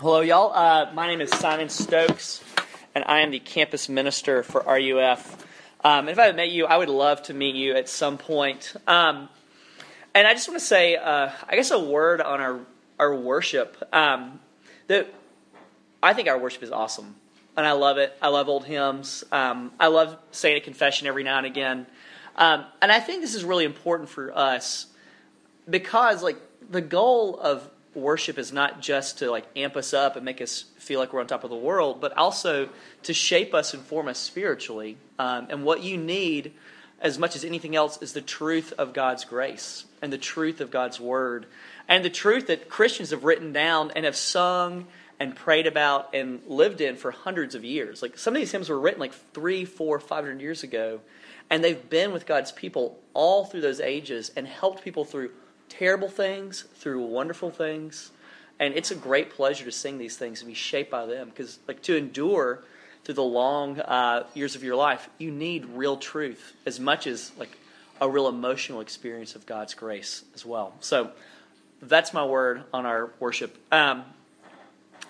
Hello, y'all. Uh, my name is Simon Stokes, and I am the campus minister for RUF. Um, if I haven't met you, I would love to meet you at some point. Um, and I just want to say, uh, I guess, a word on our our worship. Um, that I think our worship is awesome, and I love it. I love old hymns. Um, I love saying a confession every now and again, um, and I think this is really important for us because, like, the goal of worship is not just to like amp us up and make us feel like we're on top of the world, but also to shape us and form us spiritually. Um, and what you need, as much as anything else, is the truth of God's grace and the truth of God's word and the truth that Christians have written down and have sung and prayed about and lived in for hundreds of years. Like some of these hymns were written like three, four, five hundred years ago, and they've been with God's people all through those ages and helped people through terrible things through wonderful things. And it's a great pleasure to sing these things and be shaped by them because, like, to endure through the long uh, years of your life, you need real truth as much as like a real emotional experience of God's grace as well. So that's my word on our worship. Um,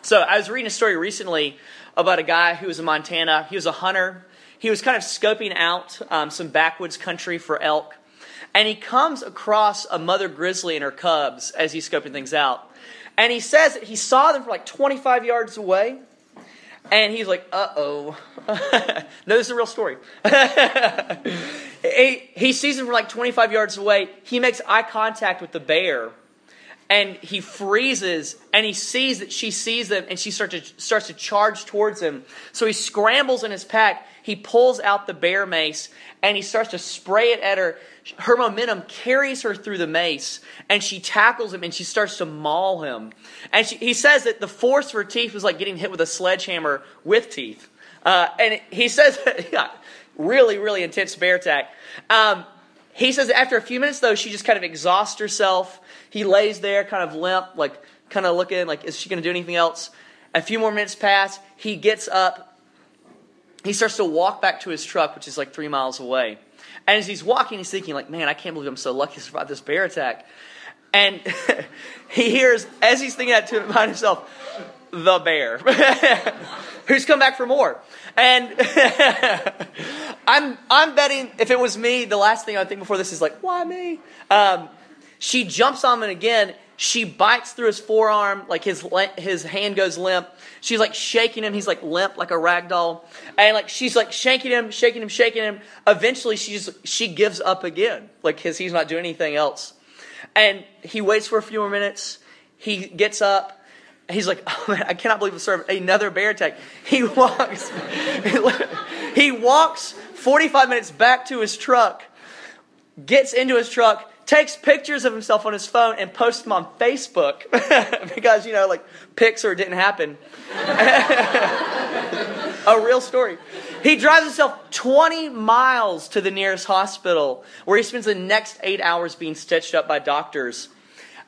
so I was reading a story recently about a guy who was in Montana. He was a hunter. He was kind of scoping out um, some backwoods country for elk. And he comes across a mother grizzly and her cubs as he's scoping things out. And he says that he saw them from like 25 yards away. And he's like, uh oh. no, this is a real story. he, he sees them from like 25 yards away. He makes eye contact with the bear. And he freezes and he sees that she sees them and she starts to, starts to charge towards him. So he scrambles in his pack. He pulls out the bear mace and he starts to spray it at her her momentum carries her through the mace and she tackles him and she starts to maul him. And she, he says that the force of her teeth was like getting hit with a sledgehammer with teeth. Uh, and he says, yeah, really, really intense bear attack. Um, he says after a few minutes, though, she just kind of exhausts herself. He lays there, kind of limp, like kind of looking like, is she going to do anything else? A few more minutes pass. He gets up. He starts to walk back to his truck, which is like three miles away. And as he's walking, he's thinking, like, man, I can't believe I'm so lucky to survive this bear attack. And he hears, as he's thinking that to himself, the bear, who's come back for more. And I'm, I'm betting if it was me, the last thing I would think before this is like, why me? Um, she jumps on him again. She bites through his forearm, like his his hand goes limp. She's like shaking him. He's like limp, like a rag doll, and like she's like shaking him, shaking him, shaking him. Eventually, she's she gives up again, like because he's not doing anything else. And he waits for a few more minutes. He gets up. He's like, oh man, I cannot believe we served another bear attack. He walks. he walks 45 minutes back to his truck, gets into his truck, takes pictures of himself on his phone and posts them on Facebook because, you know, like pics or didn't happen. a real story. He drives himself 20 miles to the nearest hospital where he spends the next eight hours being stitched up by doctors.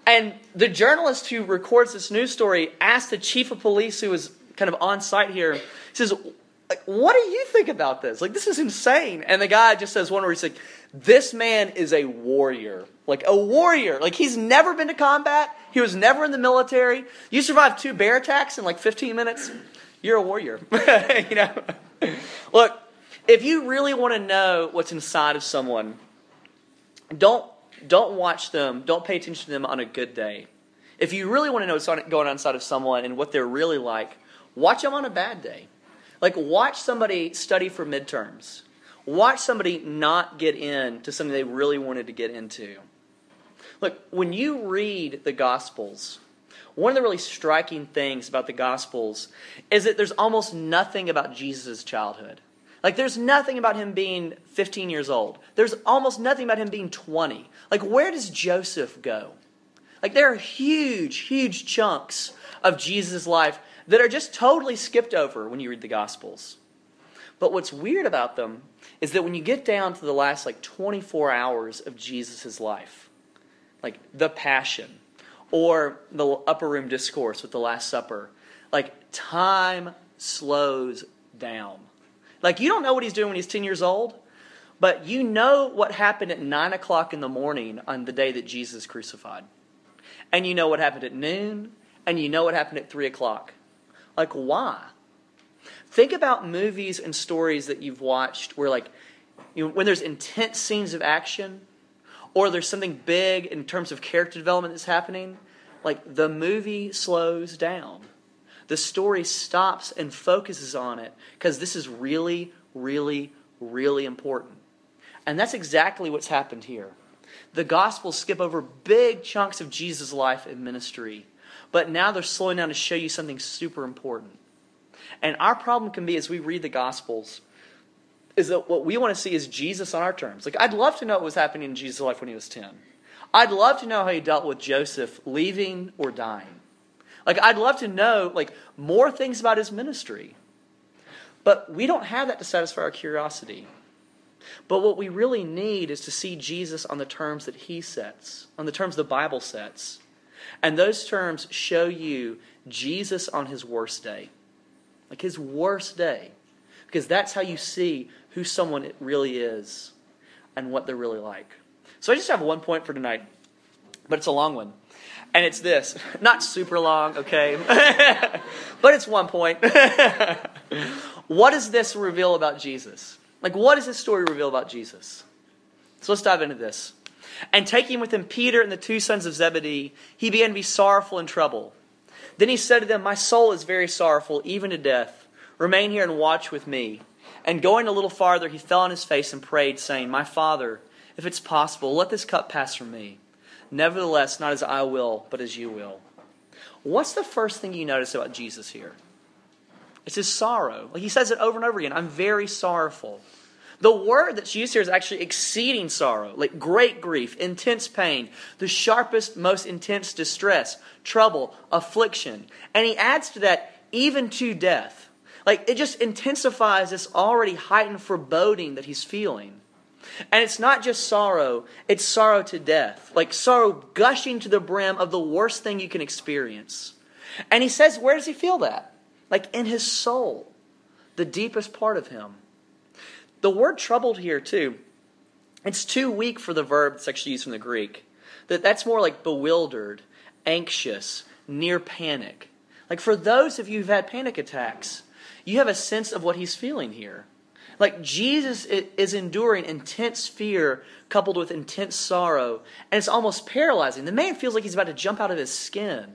And the journalist who records this news story asked the chief of police who was kind of on site here, he says, What do you think about this? Like, this is insane. And the guy just says one word, he's like, This man is a warrior. Like a warrior. Like he's never been to combat. He was never in the military. You survived two bear attacks in like 15 minutes. You're a warrior. you know. Look, if you really want to know what's inside of someone, don't don't watch them. Don't pay attention to them on a good day. If you really want to know what's going on inside of someone and what they're really like, watch them on a bad day. Like watch somebody study for midterms. Watch somebody not get into something they really wanted to get into. Look, when you read the Gospels, one of the really striking things about the Gospels is that there's almost nothing about Jesus' childhood. Like, there's nothing about him being 15 years old. There's almost nothing about him being 20. Like, where does Joseph go? Like, there are huge, huge chunks of Jesus' life that are just totally skipped over when you read the Gospels. But what's weird about them is that when you get down to the last, like, 24 hours of Jesus' life, like the Passion or the Upper Room Discourse with the Last Supper, like time slows down. Like you don't know what he's doing when he's 10 years old, but you know what happened at 9 o'clock in the morning on the day that Jesus crucified. And you know what happened at noon, and you know what happened at 3 o'clock. Like, why? Think about movies and stories that you've watched where, like, you know, when there's intense scenes of action or there's something big in terms of character development that's happening, like, the movie slows down. The story stops and focuses on it because this is really, really, really important. And that's exactly what's happened here. The Gospels skip over big chunks of Jesus' life and ministry, but now they're slowing down to show you something super important. And our problem can be as we read the Gospels, is that what we want to see is Jesus on our terms. Like, I'd love to know what was happening in Jesus' life when he was 10. I'd love to know how he dealt with Joseph leaving or dying. Like, I'd love to know, like, more things about his ministry. But we don't have that to satisfy our curiosity. But what we really need is to see Jesus on the terms that he sets, on the terms the Bible sets. And those terms show you Jesus on his worst day. Like his worst day. Because that's how you see who someone really is and what they're really like. So I just have one point for tonight, but it's a long one. And it's this. Not super long, okay? but it's one point. what does this reveal about Jesus? Like, what does this story reveal about Jesus? So let's dive into this. And taking with him Peter and the two sons of Zebedee, he began to be sorrowful and troubled. Then he said to them, My soul is very sorrowful, even to death. Remain here and watch with me. And going a little farther, he fell on his face and prayed, saying, My father, if it's possible, let this cup pass from me. Nevertheless, not as I will, but as you will. What's the first thing you notice about Jesus here? It's his sorrow. Like he says it over and over again I'm very sorrowful. The word that's used here is actually exceeding sorrow, like great grief, intense pain, the sharpest, most intense distress, trouble, affliction. And he adds to that, even to death. Like it just intensifies this already heightened foreboding that he's feeling. And it's not just sorrow, it's sorrow to death. Like sorrow gushing to the brim of the worst thing you can experience. And he says, where does he feel that? Like in his soul, the deepest part of him. The word troubled here, too, it's too weak for the verb that's actually used from the Greek. That that's more like bewildered, anxious, near panic. Like for those of you who've had panic attacks, you have a sense of what he's feeling here. Like Jesus is enduring intense fear coupled with intense sorrow, and it's almost paralyzing. The man feels like he's about to jump out of his skin.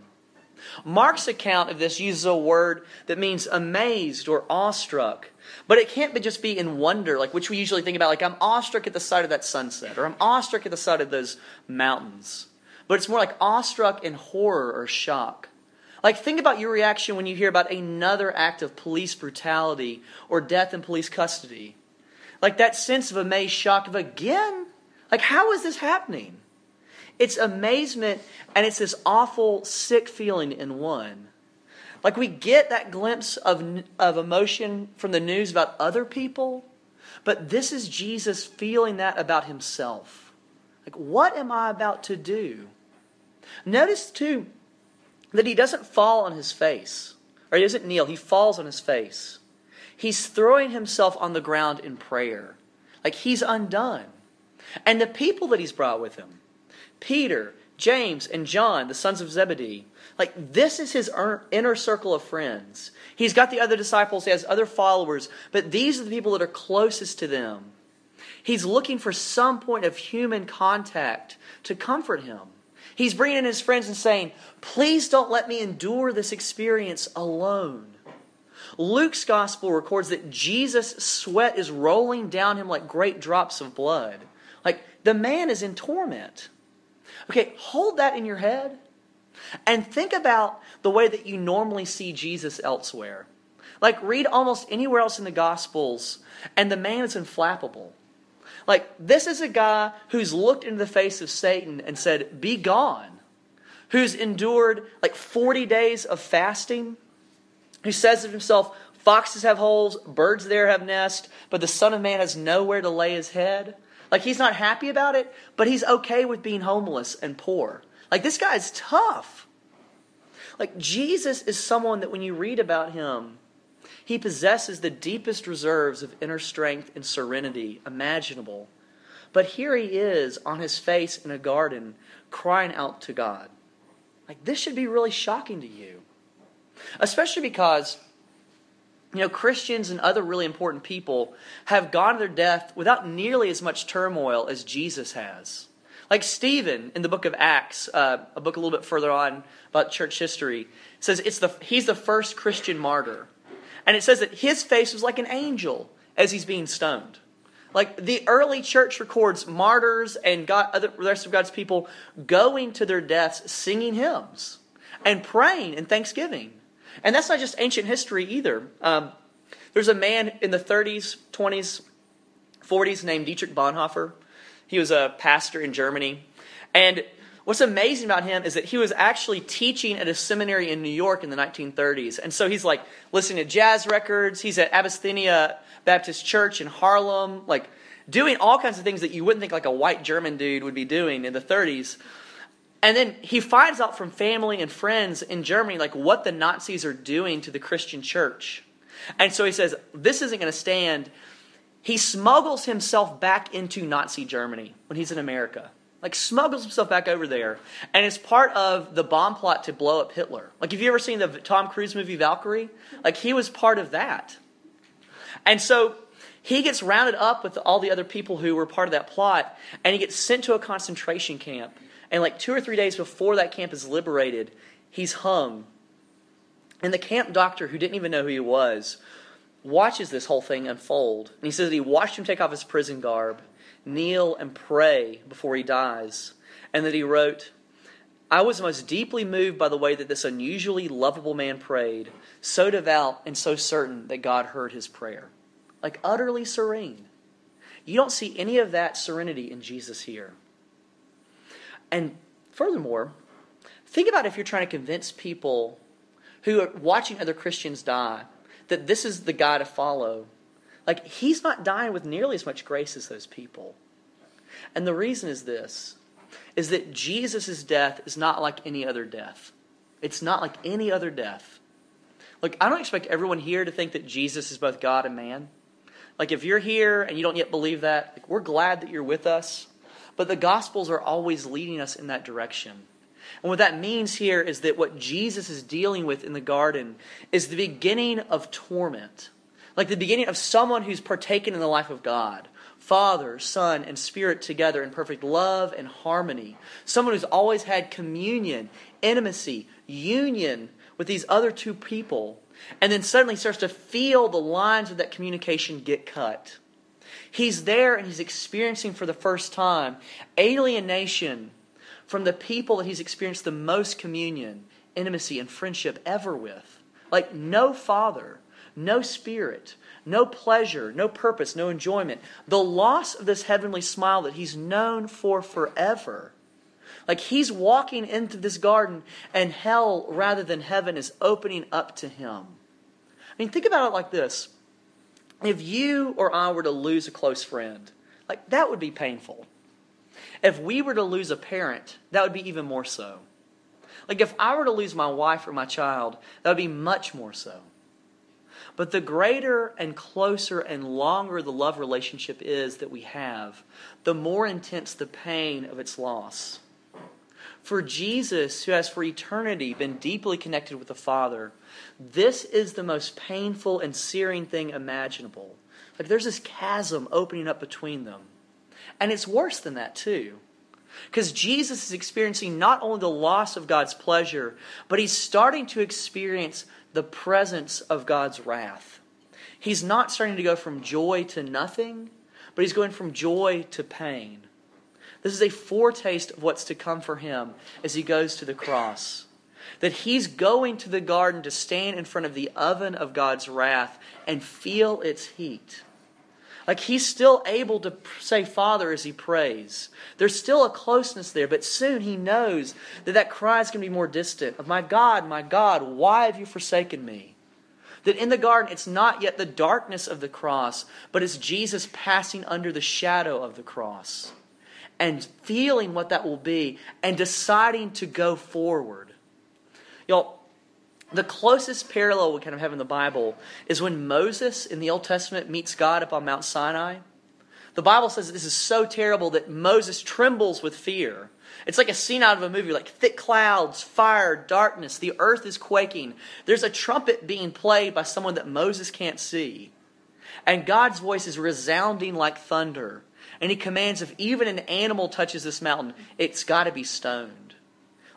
Mark's account of this uses a word that means amazed or awestruck. But it can't just be in wonder, like which we usually think about, like I'm awestruck at the sight of that sunset, or I'm awestruck at the sight of those mountains. But it's more like awestruck in horror or shock. Like, think about your reaction when you hear about another act of police brutality or death in police custody. Like that sense of amazed shock of again? Like, how is this happening? It's amazement and it's this awful, sick feeling in one. Like we get that glimpse of, of emotion from the news about other people, but this is Jesus feeling that about himself. Like, what am I about to do? Notice, too, that he doesn't fall on his face, or he doesn't kneel, he falls on his face. He's throwing himself on the ground in prayer. Like he's undone. And the people that he's brought with him, Peter, James, and John, the sons of Zebedee, like this is his er, inner circle of friends. He's got the other disciples, he has other followers, but these are the people that are closest to them. He's looking for some point of human contact to comfort him. He's bringing in his friends and saying, Please don't let me endure this experience alone. Luke's gospel records that Jesus' sweat is rolling down him like great drops of blood. Like the man is in torment. Okay, hold that in your head and think about the way that you normally see Jesus elsewhere. Like, read almost anywhere else in the Gospels, and the man is inflappable. Like, this is a guy who's looked into the face of Satan and said, Be gone. Who's endured like 40 days of fasting. Who says of himself, Foxes have holes, birds there have nests, but the Son of Man has nowhere to lay his head. Like, he's not happy about it, but he's okay with being homeless and poor. Like, this guy's tough. Like, Jesus is someone that when you read about him, he possesses the deepest reserves of inner strength and serenity imaginable. But here he is on his face in a garden crying out to God. Like, this should be really shocking to you. Especially because, you know, Christians and other really important people have gone to their death without nearly as much turmoil as Jesus has. Like Stephen in the book of Acts, uh, a book a little bit further on about church history, says it's the, he's the first Christian martyr. And it says that his face was like an angel as he's being stoned. Like the early church records martyrs and God, other, the rest of God's people going to their deaths singing hymns and praying and thanksgiving. And that's not just ancient history either. Um, there's a man in the 30s, 20s, 40s named Dietrich Bonhoeffer. He was a pastor in Germany. And what's amazing about him is that he was actually teaching at a seminary in New York in the 1930s. And so he's like listening to jazz records. He's at Abyssinian Baptist Church in Harlem, like doing all kinds of things that you wouldn't think like a white German dude would be doing in the 30s. And then he finds out from family and friends in Germany like what the Nazis are doing to the Christian church. And so he says, This isn't going to stand. He smuggles himself back into Nazi Germany when he's in America. Like, smuggles himself back over there. And it's part of the bomb plot to blow up Hitler. Like, have you ever seen the Tom Cruise movie Valkyrie? Like, he was part of that. And so he gets rounded up with all the other people who were part of that plot, and he gets sent to a concentration camp. And like two or three days before that camp is liberated, he's hung. And the camp doctor, who didn't even know who he was, watches this whole thing unfold. And he says that he watched him take off his prison garb, kneel and pray before he dies. And that he wrote, I was most deeply moved by the way that this unusually lovable man prayed, so devout and so certain that God heard his prayer. Like utterly serene. You don't see any of that serenity in Jesus here. And furthermore, think about if you're trying to convince people who are watching other Christians die that this is the guy to follow. Like, he's not dying with nearly as much grace as those people. And the reason is this is that Jesus' death is not like any other death. It's not like any other death. Look, I don't expect everyone here to think that Jesus is both God and man. Like, if you're here and you don't yet believe that, like, we're glad that you're with us. But the Gospels are always leading us in that direction. And what that means here is that what Jesus is dealing with in the garden is the beginning of torment. Like the beginning of someone who's partaken in the life of God. Father, Son, and Spirit together in perfect love and harmony. Someone who's always had communion, intimacy, union with these other two people. And then suddenly starts to feel the lines of that communication get cut. He's there and he's experiencing for the first time alienation from the people that he's experienced the most communion, intimacy, and friendship ever with. Like no father, no spirit, no pleasure, no purpose, no enjoyment. The loss of this heavenly smile that he's known for forever. Like he's walking into this garden and hell rather than heaven is opening up to him. I mean, think about it like this if you or I were to lose a close friend, like that would be painful. If we were to lose a parent, that would be even more so. Like if I were to lose my wife or my child, that would be much more so. But the greater and closer and longer the love relationship is that we have, the more intense the pain of its loss. For Jesus, who has for eternity been deeply connected with the Father, this is the most painful and searing thing imaginable. Like there's this chasm opening up between them. And it's worse than that, too. Because Jesus is experiencing not only the loss of God's pleasure, but he's starting to experience the presence of God's wrath. He's not starting to go from joy to nothing, but he's going from joy to pain. This is a foretaste of what's to come for him as he goes to the cross that he's going to the garden to stand in front of the oven of God's wrath and feel its heat. Like he's still able to say Father as he prays. There's still a closeness there, but soon he knows that that cry is going to be more distant of, My God, my God, why have you forsaken me? That in the garden, it's not yet the darkness of the cross, but it's Jesus passing under the shadow of the cross and feeling what that will be and deciding to go forward. Y'all, the closest parallel we kind of have in the Bible is when Moses in the Old Testament meets God up on Mount Sinai. The Bible says this is so terrible that Moses trembles with fear It's like a scene out of a movie, like thick clouds, fire, darkness, the earth is quaking. There's a trumpet being played by someone that Moses can't see. And God's voice is resounding like thunder. And he commands if even an animal touches this mountain, it's got to be stoned.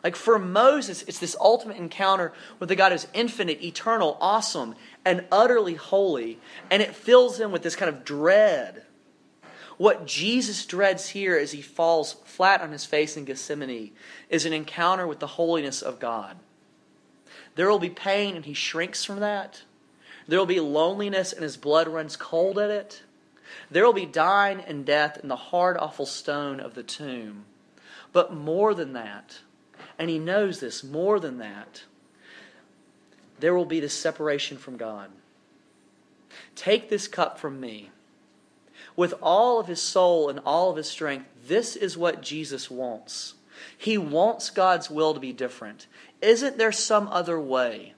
Like for Moses, it's this ultimate encounter with the God who's infinite, eternal, awesome, and utterly holy. And it fills him with this kind of dread. What Jesus dreads here as he falls flat on his face in Gethsemane is an encounter with the holiness of God. There will be pain, and he shrinks from that. There will be loneliness, and his blood runs cold at it. There will be dying and death in the hard, awful stone of the tomb. But more than that, and he knows this more than that, there will be this separation from God. Take this cup from me. With all of his soul and all of his strength, this is what Jesus wants. He wants God's will to be different. Isn't there some other way?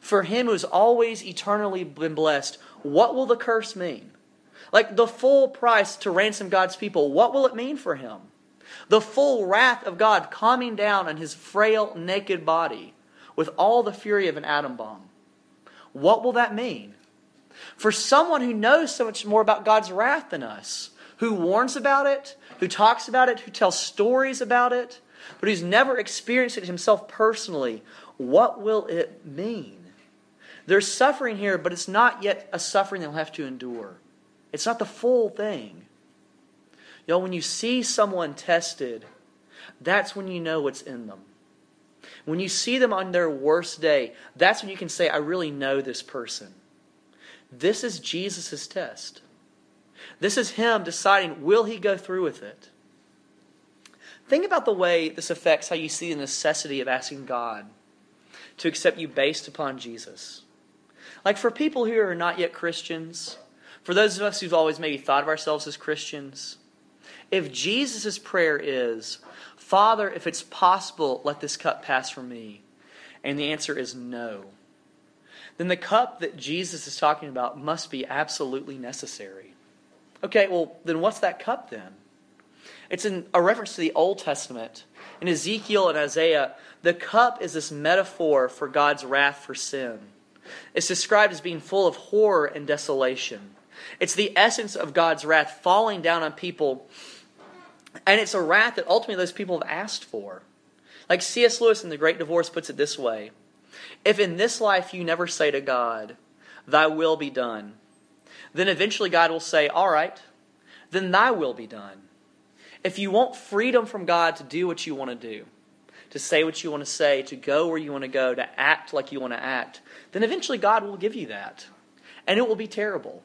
For him who's always eternally been blessed, what will the curse mean? Like the full price to ransom God's people, what will it mean for him? The full wrath of God coming down on his frail, naked body with all the fury of an atom bomb. What will that mean? For someone who knows so much more about God's wrath than us, who warns about it, who talks about it, who tells stories about it, but who's never experienced it himself personally, what will it mean? There's suffering here, but it's not yet a suffering they'll have to endure. It's not the full thing. Know, when you see someone tested, that's when you know what's in them. When you see them on their worst day, that's when you can say, I really know this person. This is Jesus' test. This is him deciding, will he go through with it? Think about the way this affects how you see the necessity of asking God to accept you based upon Jesus. Like for people who are not yet Christians, for those of us who've always maybe thought of ourselves as Christians, if Jesus' prayer is, Father, if it's possible, let this cup pass from me, and the answer is no, then the cup that Jesus is talking about must be absolutely necessary. Okay, well, then what's that cup then? It's in a reference to the Old Testament. In Ezekiel and Isaiah, the cup is this metaphor for God's wrath for sin. It's described as being full of horror and desolation. It's the essence of God's wrath falling down on people. And it's a wrath that ultimately those people have asked for. Like C.S. Lewis in The Great Divorce puts it this way If in this life you never say to God, Thy will be done, then eventually God will say, All right, then Thy will be done. If you want freedom from God to do what you want to do, to say what you want to say, to go where you want to go, to act like you want to act, then eventually God will give you that. And it will be terrible.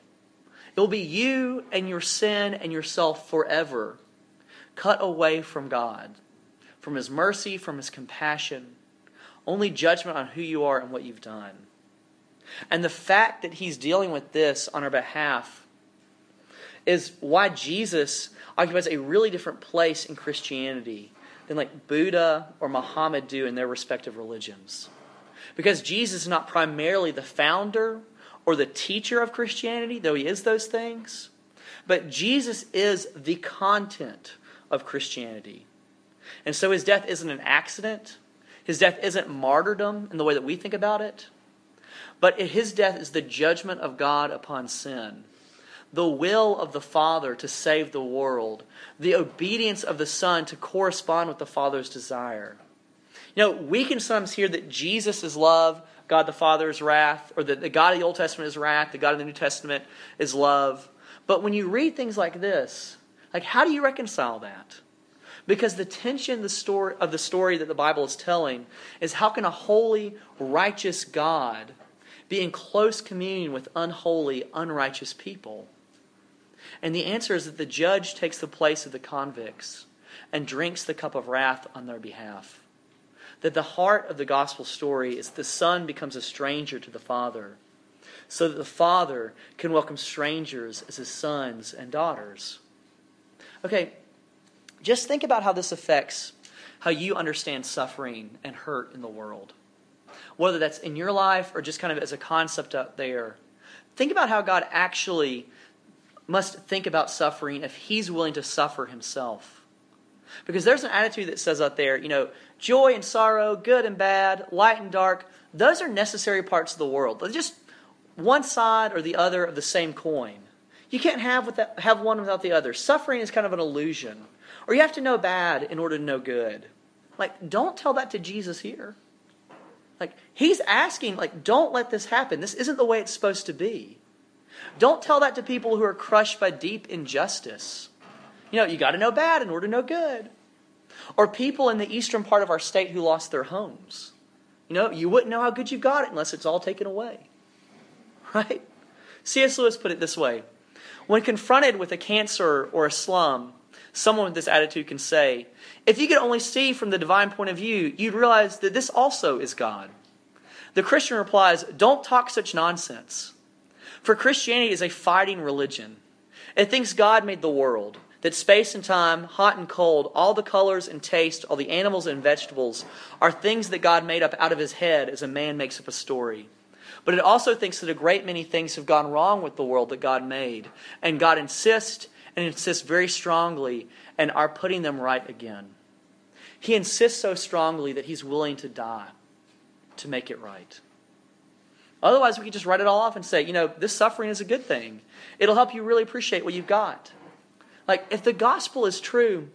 It will be you and your sin and yourself forever cut away from God, from His mercy, from His compassion, only judgment on who you are and what you've done. And the fact that He's dealing with this on our behalf is why Jesus occupies a really different place in Christianity than like Buddha or Muhammad do in their respective religions. Because Jesus is not primarily the founder or the teacher of Christianity, though he is those things. But Jesus is the content of Christianity. And so his death isn't an accident. His death isn't martyrdom in the way that we think about it. But his death is the judgment of God upon sin, the will of the Father to save the world, the obedience of the Son to correspond with the Father's desire. You know, we can sometimes hear that Jesus is love, God the Father is wrath, or that the God of the Old Testament is wrath, the God of the New Testament is love. But when you read things like this, like how do you reconcile that? Because the tension the story, of the story that the Bible is telling is how can a holy, righteous God be in close communion with unholy, unrighteous people? And the answer is that the judge takes the place of the convicts and drinks the cup of wrath on their behalf that the heart of the gospel story is the son becomes a stranger to the father, so that the father can welcome strangers as his sons and daughters. Okay, just think about how this affects how you understand suffering and hurt in the world. Whether that's in your life or just kind of as a concept up there. Think about how God actually must think about suffering if he's willing to suffer himself. Because there's an attitude that says out there, you know, joy and sorrow, good and bad, light and dark, those are necessary parts of the world. They're just one side or the other of the same coin. You can't have, without, have one without the other. Suffering is kind of an illusion. Or you have to know bad in order to know good. Like, don't tell that to Jesus here. Like, he's asking, like, don't let this happen. This isn't the way it's supposed to be. Don't tell that to people who are crushed by deep injustice. You know, you got to know bad in order to know good. Or people in the eastern part of our state who lost their homes. You know, you wouldn't know how good you've got it unless it's all taken away. Right? C.S. Lewis put it this way When confronted with a cancer or a slum, someone with this attitude can say, If you could only see from the divine point of view, you'd realize that this also is God. The Christian replies, Don't talk such nonsense. For Christianity is a fighting religion. It thinks God made the world, that space and time, hot and cold, all the colors and taste, all the animals and vegetables are things that God made up out of his head as a man makes up a story. But it also thinks that a great many things have gone wrong with the world that God made. And God insists and insists very strongly and are putting them right again. He insists so strongly that he's willing to die to make it right. Otherwise, we could just write it all off and say, you know, this suffering is a good thing. It'll help you really appreciate what you've got. Like, if the gospel is true,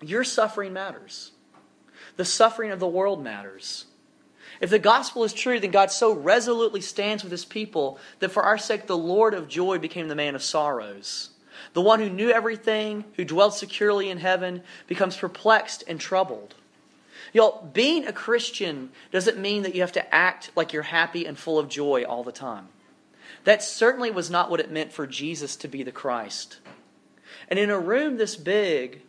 your suffering matters. The suffering of the world matters. If the gospel is true, then God so resolutely stands with his people that for our sake the Lord of joy became the man of sorrows. The one who knew everything, who dwelled securely in heaven, becomes perplexed and troubled. Y'all, being a Christian doesn't mean that you have to act like you're happy and full of joy all the time. That certainly was not what it meant for Jesus to be the Christ. And in a room this big,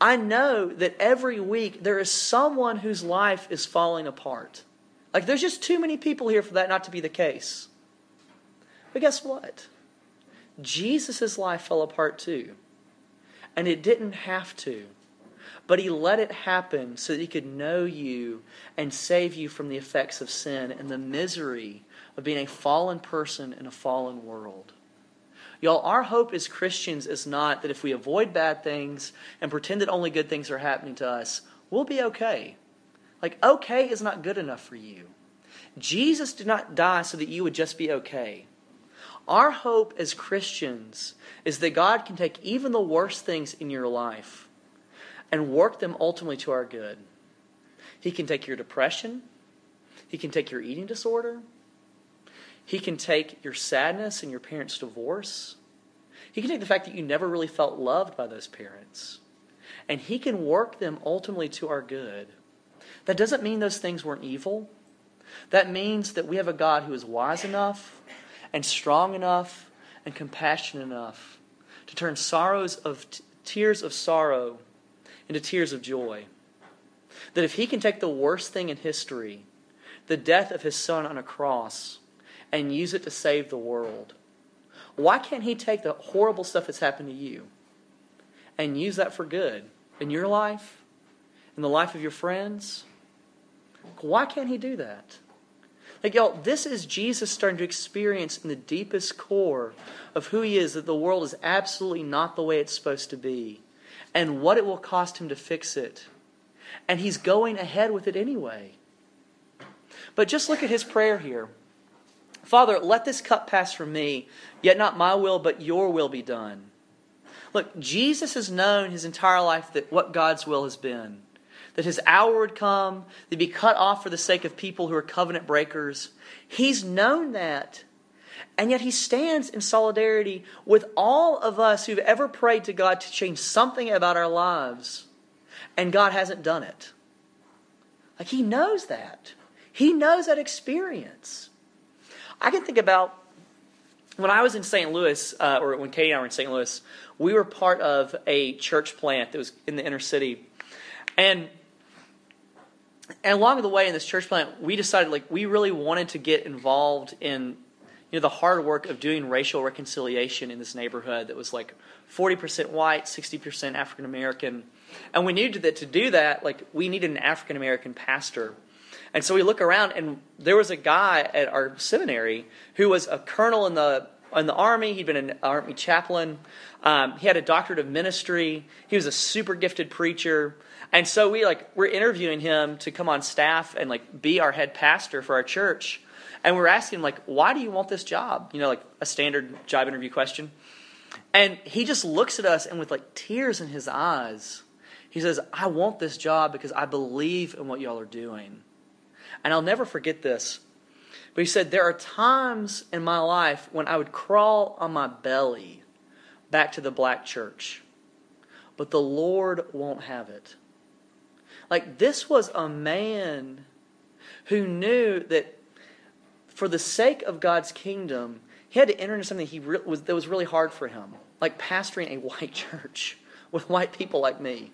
I know that every week there is someone whose life is falling apart. Like, there's just too many people here for that not to be the case. But guess what? Jesus' life fell apart too. And it didn't have to. But he let it happen so that he could know you and save you from the effects of sin and the misery of being a fallen person in a fallen world. Y'all, our hope as Christians is not that if we avoid bad things and pretend that only good things are happening to us, we'll be okay. Like, okay is not good enough for you. Jesus did not die so that you would just be okay. Our hope as Christians is that God can take even the worst things in your life and work them ultimately to our good. He can take your depression, He can take your eating disorder, He can take your sadness and your parents' divorce. He can take the fact that you never really felt loved by those parents. And He can work them ultimately to our good. That doesn't mean those things weren't evil. That means that we have a God who is wise enough and strong enough and compassionate enough to turn sorrows of t- tears of sorrow into tears of joy. That if he can take the worst thing in history, the death of his son on a cross, and use it to save the world, why can't he take the horrible stuff that's happened to you and use that for good in your life, in the life of your friends? Why can't he do that? Like, y'all, this is Jesus starting to experience in the deepest core of who he is that the world is absolutely not the way it's supposed to be and what it will cost him to fix it. And he's going ahead with it anyway. But just look at his prayer here Father, let this cup pass from me, yet not my will, but your will be done. Look, Jesus has known his entire life that what God's will has been that his hour would come, to be cut off for the sake of people who are covenant breakers. He's known that. And yet he stands in solidarity with all of us who've ever prayed to God to change something about our lives, and God hasn't done it. Like he knows that. He knows that experience. I can think about when I was in St. Louis, uh, or when Katie and I were in St. Louis, we were part of a church plant that was in the inner city. And and along the way in this church plant, we decided like we really wanted to get involved in you know the hard work of doing racial reconciliation in this neighborhood that was like 40% white, 60% African American. And we needed that to do that, like we needed an African American pastor. And so we look around and there was a guy at our seminary who was a colonel in the in the army. He'd been an army chaplain. Um, he had a doctorate of ministry. He was a super gifted preacher. And so we like we're interviewing him to come on staff and like be our head pastor for our church. And we're asking him like, why do you want this job? You know, like a standard job interview question. And he just looks at us and with like tears in his eyes, he says, I want this job because I believe in what y'all are doing. And I'll never forget this. But he said, There are times in my life when I would crawl on my belly back to the black church, but the Lord won't have it. Like, this was a man who knew that for the sake of God's kingdom, he had to enter into something he re- was, that was really hard for him, like pastoring a white church with white people like me.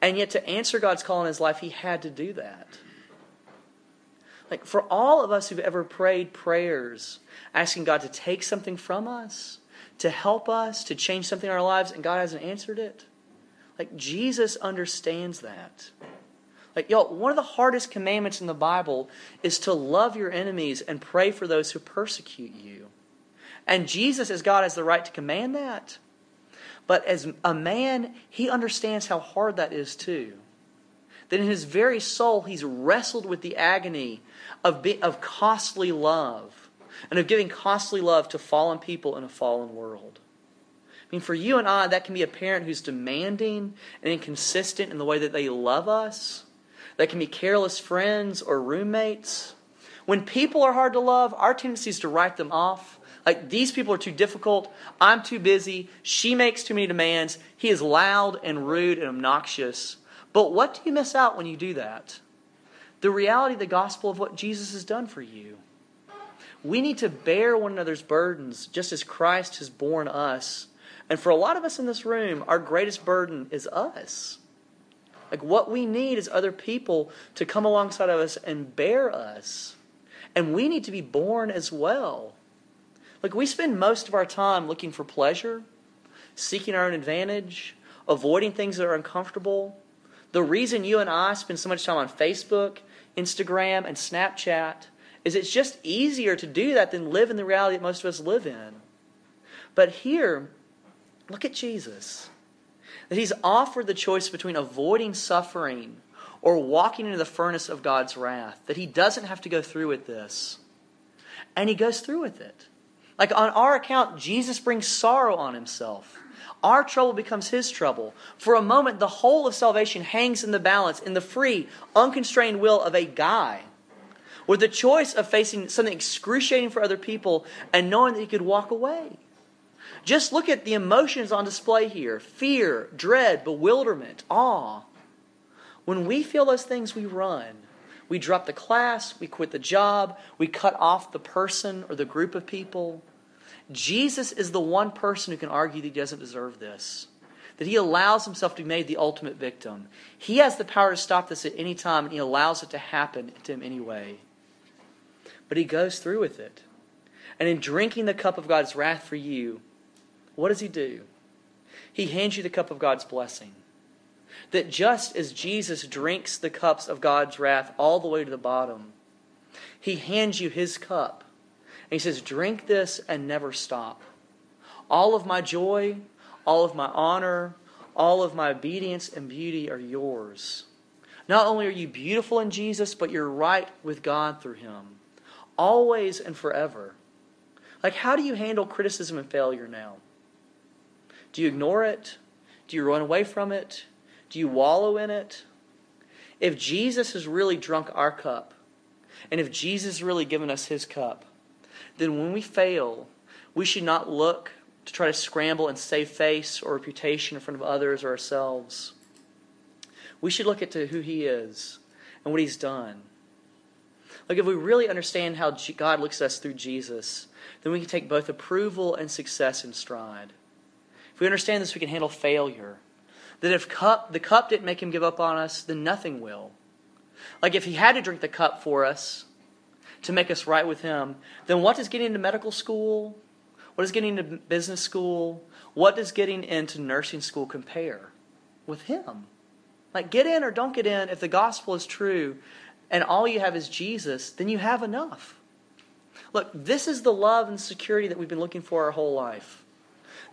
And yet, to answer God's call in his life, he had to do that. Like, for all of us who've ever prayed prayers asking God to take something from us, to help us, to change something in our lives, and God hasn't answered it, like, Jesus understands that. Like, y'all, one of the hardest commandments in the Bible is to love your enemies and pray for those who persecute you. And Jesus, as God, has the right to command that. But as a man, he understands how hard that is too. That in his very soul, he's wrestled with the agony of, be, of costly love and of giving costly love to fallen people in a fallen world. I mean, for you and I, that can be a parent who's demanding and inconsistent in the way that they love us. That can be careless friends or roommates. When people are hard to love, our tendency is to write them off. Like, these people are too difficult. I'm too busy. She makes too many demands. He is loud and rude and obnoxious. But what do you miss out when you do that? The reality, of the gospel of what Jesus has done for you. We need to bear one another's burdens just as Christ has borne us. And for a lot of us in this room, our greatest burden is us. Like what we need is other people to come alongside of us and bear us. And we need to be born as well. Like we spend most of our time looking for pleasure, seeking our own advantage, avoiding things that are uncomfortable. The reason you and I spend so much time on Facebook, Instagram, and Snapchat is it's just easier to do that than live in the reality that most of us live in. But here, look at Jesus that he's offered the choice between avoiding suffering or walking into the furnace of God's wrath, that he doesn't have to go through with this. And he goes through with it. Like on our account, Jesus brings sorrow on himself. Our trouble becomes his trouble. For a moment, the whole of salvation hangs in the balance, in the free, unconstrained will of a guy. With the choice of facing something excruciating for other people and knowing that he could walk away. Just look at the emotions on display here fear, dread, bewilderment, awe. When we feel those things, we run. We drop the class, we quit the job, we cut off the person or the group of people. Jesus is the one person who can argue that he doesn't deserve this, that he allows himself to be made the ultimate victim. He has the power to stop this at any time, and he allows it to happen to him anyway. But he goes through with it. And in drinking the cup of God's wrath for you, what does he do? He hands you the cup of God's blessing. That just as Jesus drinks the cups of God's wrath all the way to the bottom, he hands you his cup. And he says, Drink this and never stop. All of my joy, all of my honor, all of my obedience and beauty are yours. Not only are you beautiful in Jesus, but you're right with God through him, always and forever. Like, how do you handle criticism and failure now? Do you ignore it? Do you run away from it? Do you wallow in it? If Jesus has really drunk our cup, and if Jesus has really given us his cup, then when we fail, we should not look to try to scramble and save face or reputation in front of others or ourselves. We should look at who he is and what he's done. Like, if we really understand how God looks at us through Jesus, then we can take both approval and success in stride. If we understand this, we can handle failure. That if cup, the cup didn't make him give up on us, then nothing will. Like if he had to drink the cup for us to make us right with him, then what does getting into medical school? What does getting into business school? What does getting into nursing school compare with him? Like, get in or don't get in, if the gospel is true and all you have is Jesus, then you have enough. Look, this is the love and security that we've been looking for our whole life.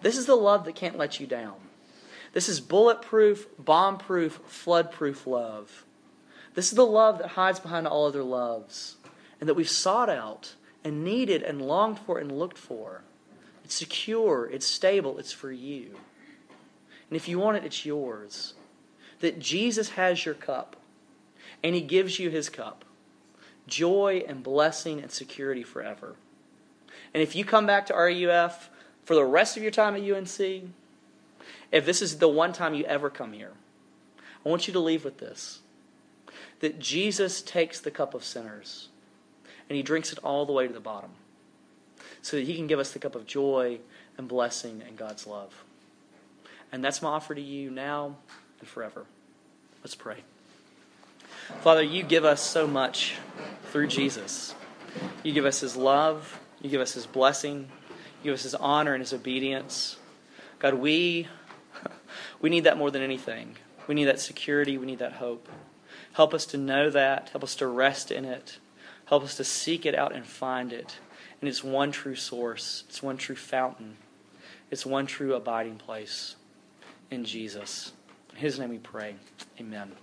This is the love that can't let you down. This is bulletproof, bombproof, floodproof love. This is the love that hides behind all other loves and that we've sought out and needed and longed for and looked for. It's secure, it's stable, it's for you. And if you want it, it's yours. That Jesus has your cup and he gives you his cup joy and blessing and security forever. And if you come back to RUF for the rest of your time at UNC, if this is the one time you ever come here, I want you to leave with this that Jesus takes the cup of sinners and he drinks it all the way to the bottom so that he can give us the cup of joy and blessing and God's love. And that's my offer to you now and forever. Let's pray. Father, you give us so much through Jesus. You give us his love, you give us his blessing, give us his honor and his obedience. God, we we need that more than anything. We need that security, we need that hope. Help us to know that, help us to rest in it. Help us to seek it out and find it. And it's one true source, it's one true fountain, it's one true abiding place in Jesus. In his name we pray. Amen.